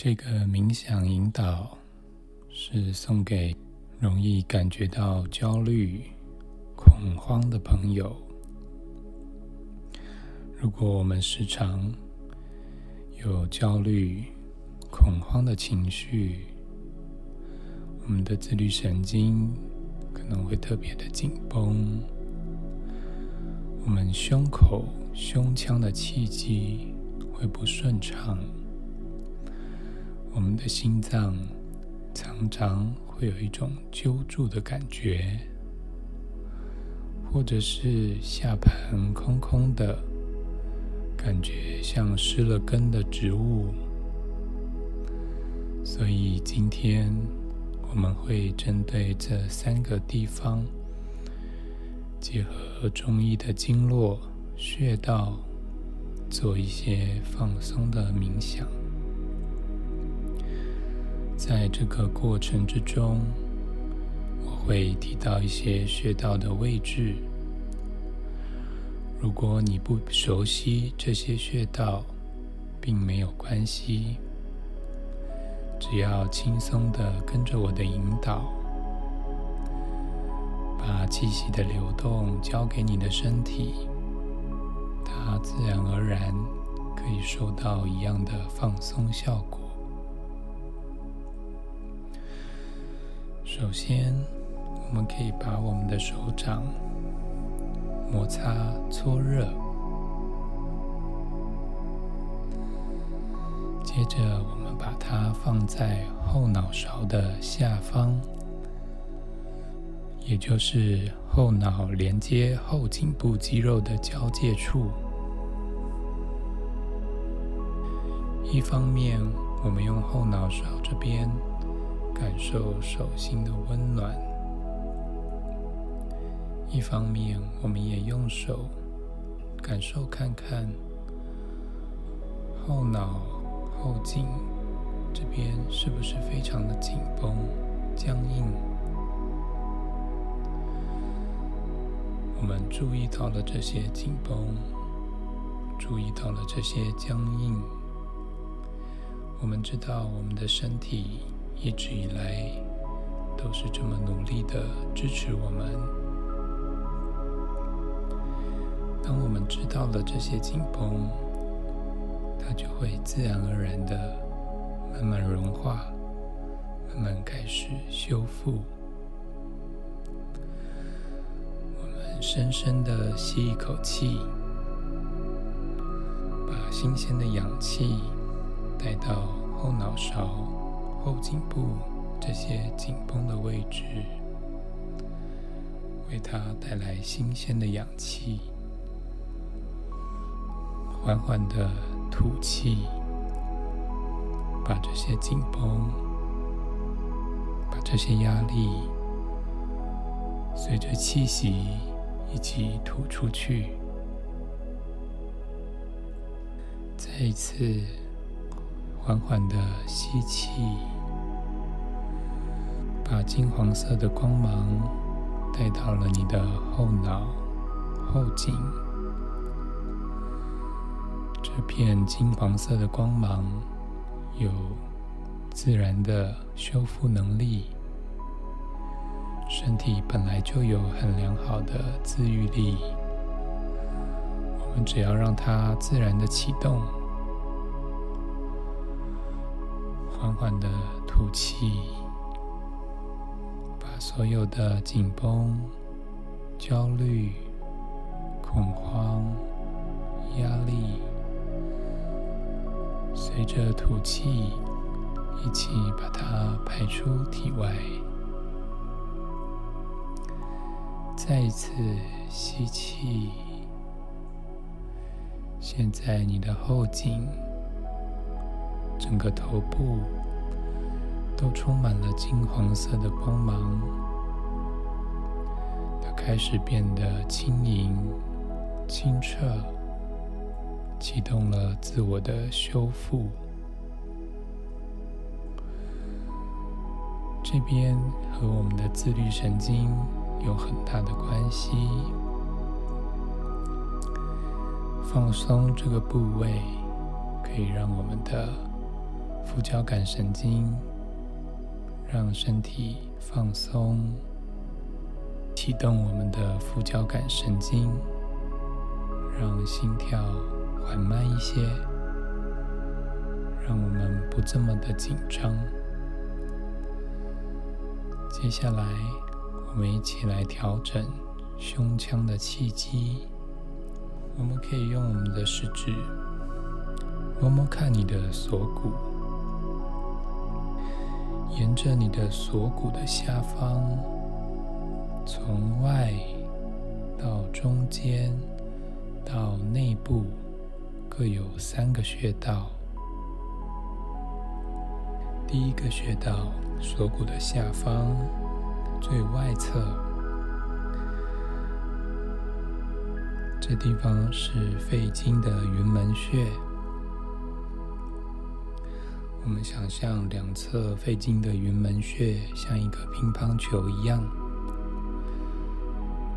这个冥想引导是送给容易感觉到焦虑、恐慌的朋友。如果我们时常有焦虑、恐慌的情绪，我们的自律神经可能会特别的紧绷，我们胸口、胸腔的气机会不顺畅。我们的心脏常常会有一种揪住的感觉，或者是下盘空空的感觉，像失了根的植物。所以今天我们会针对这三个地方，结合中医的经络穴道，做一些放松的冥想。在这个过程之中，我会提到一些穴道的位置。如果你不熟悉这些穴道，并没有关系，只要轻松的跟着我的引导，把气息的流动交给你的身体，它自然而然可以收到一样的放松效果。首先，我们可以把我们的手掌摩擦搓热，接着我们把它放在后脑勺的下方，也就是后脑连接后颈部肌肉的交界处。一方面，我们用后脑勺这边。感受手心的温暖。一方面，我们也用手感受看看后脑后颈这边是不是非常的紧绷、僵硬。我们注意到了这些紧绷，注意到了这些僵硬。我们知道我们的身体。一直以来都是这么努力的支持我们。当我们知道了这些紧绷，它就会自然而然的慢慢融化，慢慢开始修复。我们深深的吸一口气，把新鲜的氧气带到后脑勺。后颈部这些紧绷的位置，为它带来新鲜的氧气，缓缓的吐气，把这些紧绷、把这些压力，随着气息一起吐出去。再一次。缓缓的吸气，把金黄色的光芒带到了你的后脑、后颈。这片金黄色的光芒有自然的修复能力，身体本来就有很良好的自愈力，我们只要让它自然的启动。缓缓的吐气，所有的紧绷、焦虑、恐慌、压力，随着吐气一起把它排出体外。再一次吸气，现在你的后颈。整个头部都充满了金黄色的光芒，它开始变得轻盈、清澈，启动了自我的修复。这边和我们的自律神经有很大的关系，放松这个部位，可以让我们的副交感神经，让身体放松，启动我们的副交感神经，让心跳缓慢一些，让我们不这么的紧张。接下来，我们一起来调整胸腔的气机。我们可以用我们的食指摸摸看你的锁骨，沿着你的锁骨的下方，从外到中间到内部，各有三个穴道。第一个穴道，锁骨的下方最外侧。这地方是肺经的云门穴。我们想象两侧肺经的云门穴像一个乒乓球一样。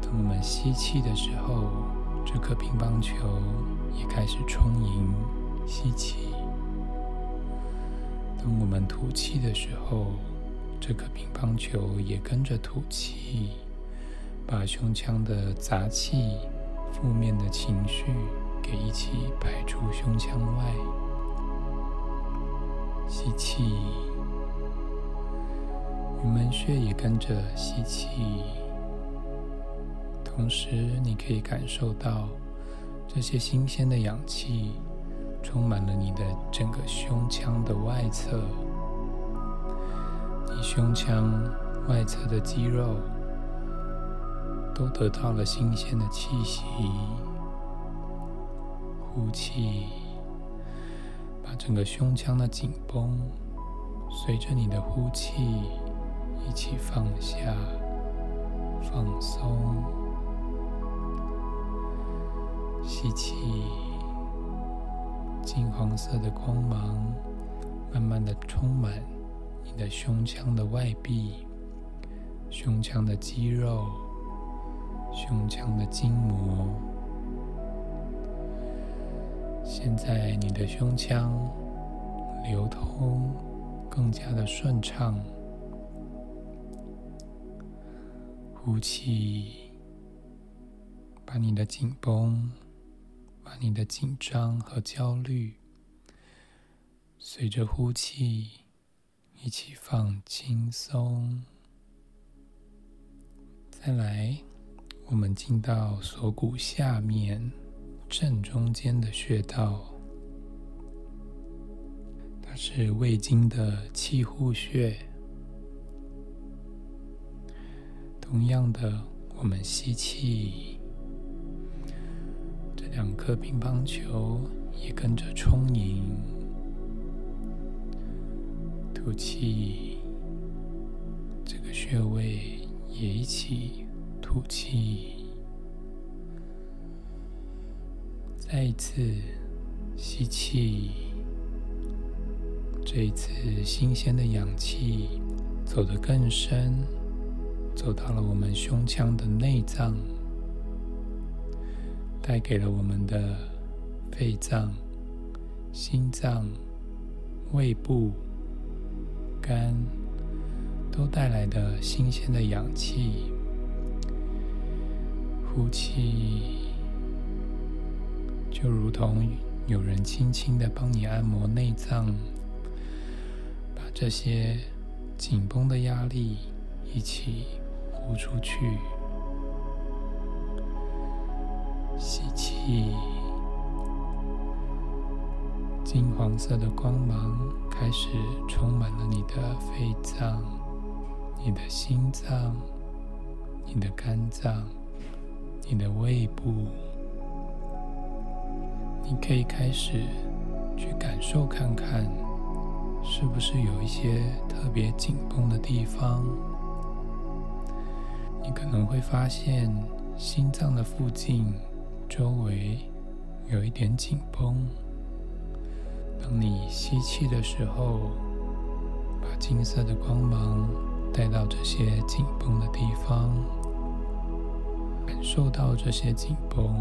当我们吸气的时候，这颗乒乓球也开始充盈，吸气。当我们吐气的时候，这颗乒乓球也跟着吐气，把胸腔的杂气。负面的情绪给一起排出胸腔外，吸气，云门穴也跟着吸气，同时你可以感受到这些新鲜的氧气充满了你的整个胸腔的外侧，你胸腔外侧的肌肉。都得到了新鲜的气息，呼气，把整个胸腔的紧绷随着你的呼气一起放下、放松。吸气，金黄色的光芒慢慢的充满你的胸腔的外壁、胸腔的肌肉。胸腔的筋膜，现在你的胸腔流通更加的顺畅。呼气，把你的紧绷、把你的紧张和焦虑，随着呼气一起放轻松。再来。我们进到锁骨下面正中间的穴道，它是胃经的气户穴。同样的，我们吸气，这两颗乒乓球也跟着充盈；吐气，这个穴位也一起。吐气，再一次吸气。这一次，新鲜的氧气走得更深，走到了我们胸腔的内脏，带给了我们的肺脏、心脏、胃部、肝，都带来的新鲜的氧气。呼气，就如同有人轻轻的帮你按摩内脏，把这些紧绷的压力一起呼出去。吸气，金黄色的光芒开始充满了你的肺脏、你的心脏、你的肝脏。你的胃部，你可以开始去感受看看，是不是有一些特别紧绷的地方？你可能会发现心脏的附近、周围有一点紧绷。当你吸气的时候，把金色的光芒带到这些紧绷的地方。感受到这些紧绷，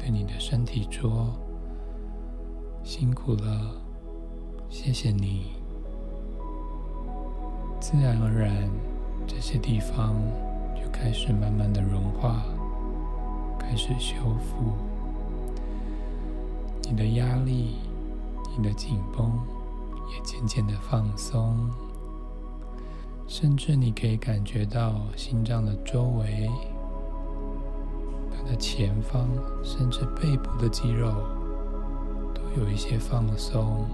对你的身体说：“辛苦了，谢谢你。自然而然，这些地方就开始慢慢的融化，开始修复。你的压力，你的紧绷也渐渐的放松，甚至你可以感觉到心脏的周围。的前方，甚至背部的肌肉都有一些放松，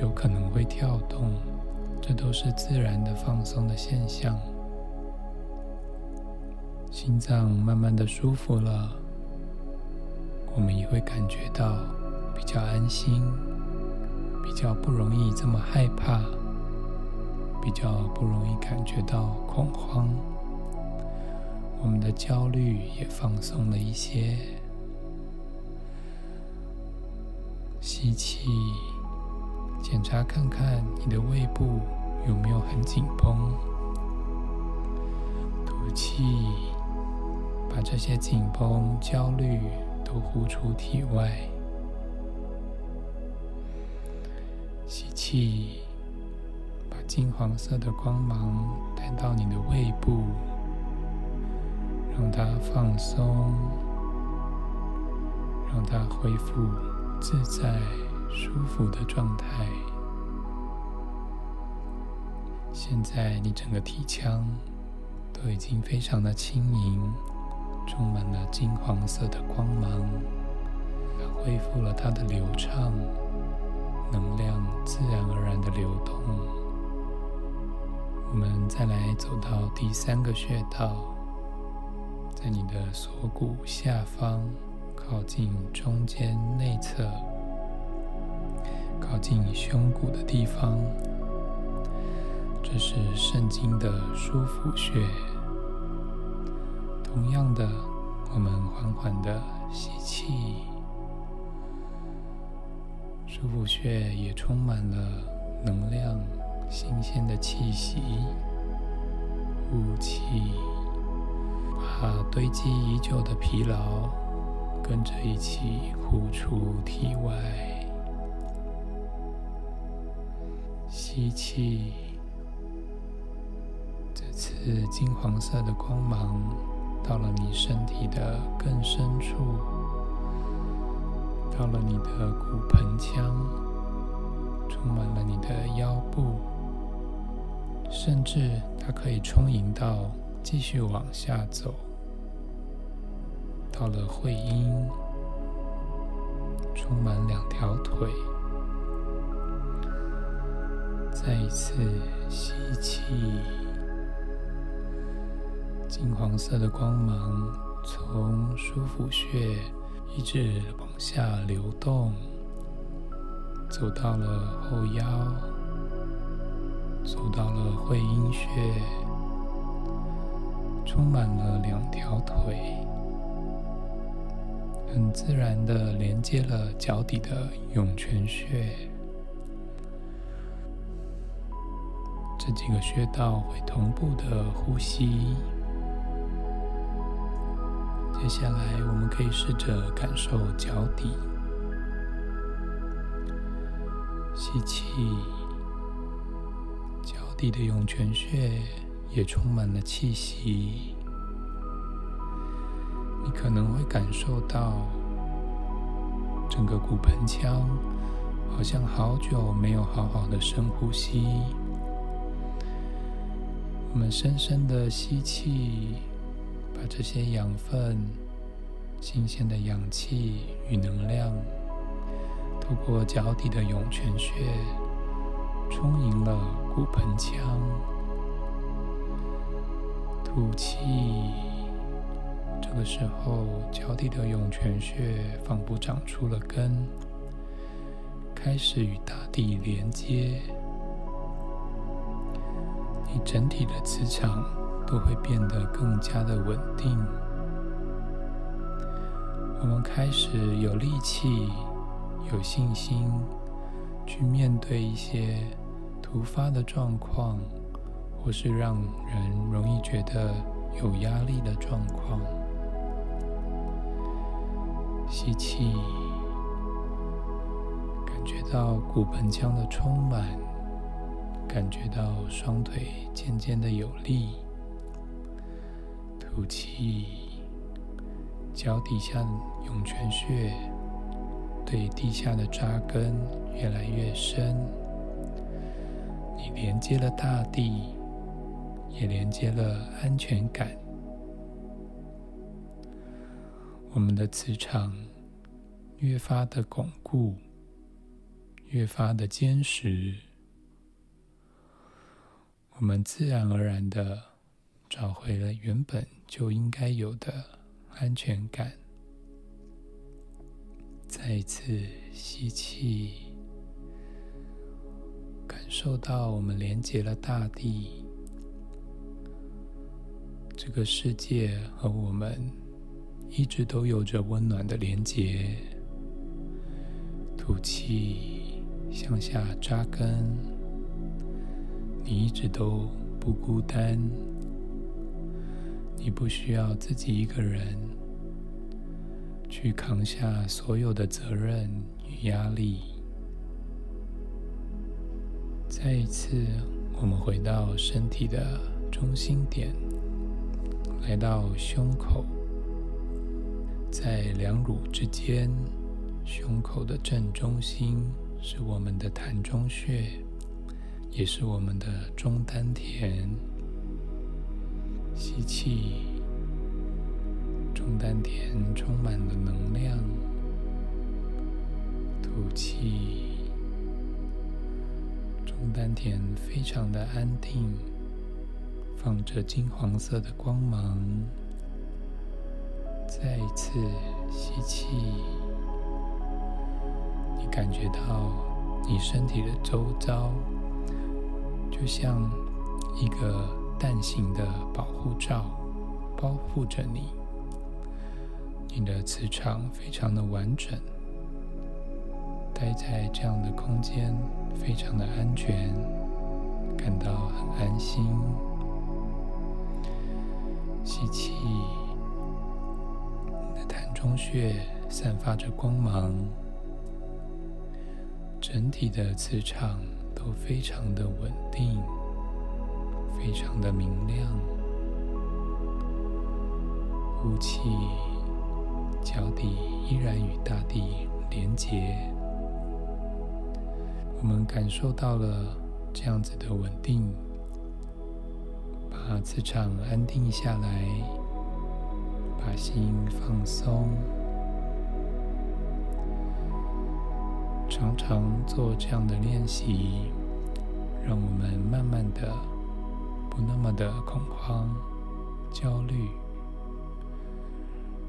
有可能会跳动，这都是自然的放松的现象。心脏慢慢的舒服了，我们也会感觉到比较安心，比较不容易这么害怕，比较不容易感觉到恐慌。我们的焦虑也放松了一些。吸气，检查看看你的胃部有没有很紧绷。吐气，把这些紧绷、焦虑都呼出体外。吸气，把金黄色的光芒带到你的胃部。让它放松，让它恢复自在、舒服的状态。现在你整个体腔都已经非常的轻盈，充满了金黄色的光芒，它恢复了它的流畅，能量自然而然的流动。我们再来走到第三个穴道。在你的锁骨下方，靠近中间内侧，靠近胸骨的地方，这是肾经的舒服穴。同样的，我们缓缓的吸气，舒服穴也充满了能量、新鲜的气息。呼气。把堆积已久的疲劳跟着一起呼出体外。吸气，这次金黄色的光芒到了你身体的更深处，到了你的骨盆腔，充满了你的腰部，甚至它可以充盈到继续往下走。到了会阴，充满两条腿。再一次吸气，金黄色的光芒从舒服穴一直往下流动，走到了后腰，走到了会阴穴，充满了两条腿。很自然的连接了脚底的涌泉穴，这几个穴道会同步的呼吸。接下来，我们可以试着感受脚底，吸气，脚底的涌泉穴也充满了气息。可能会感受到整个骨盆腔好像好久没有好好的深呼吸。我们深深的吸气，把这些养分、新鲜的氧气与能量，透过脚底的涌泉穴，充盈了骨盆腔。吐气。这个时候，脚底的涌泉穴仿佛长出了根，开始与大地连接。你整体的磁场都会变得更加的稳定。我们开始有力气、有信心去面对一些突发的状况，或是让人容易觉得有压力的状况。吸气，感觉到骨盆腔的充满，感觉到双腿渐渐的有力。吐气，脚底下涌泉穴对地下的扎根越来越深。你连接了大地，也连接了安全感。我们的磁场越发的巩固，越发的坚实，我们自然而然的找回了原本就应该有的安全感。再一次吸气，感受到我们连接了大地，这个世界和我们。一直都有着温暖的连结。吐气，向下扎根。你一直都不孤单，你不需要自己一个人去扛下所有的责任与压力。再一次，我们回到身体的中心点，来到胸口。在两乳之间，胸口的正中心是我们的膻中穴，也是我们的中丹田。吸气，中丹田充满了能量；吐气，中丹田非常的安定，放着金黄色的光芒。再一次吸气，你感觉到你身体的周遭，就像一个蛋形的保护罩，包覆着你。你的磁场非常的完整，待在这样的空间非常的安全，感到很安心。中穴散发着光芒，整体的磁场都非常的稳定，非常的明亮。呼气，脚底依然与大地连接。我们感受到了这样子的稳定，把磁场安定下来。把心放松，常常做这样的练习，让我们慢慢的不那么的恐慌、焦虑，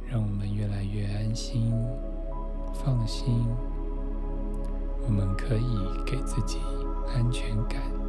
让我们越来越安心、放心。我们可以给自己安全感。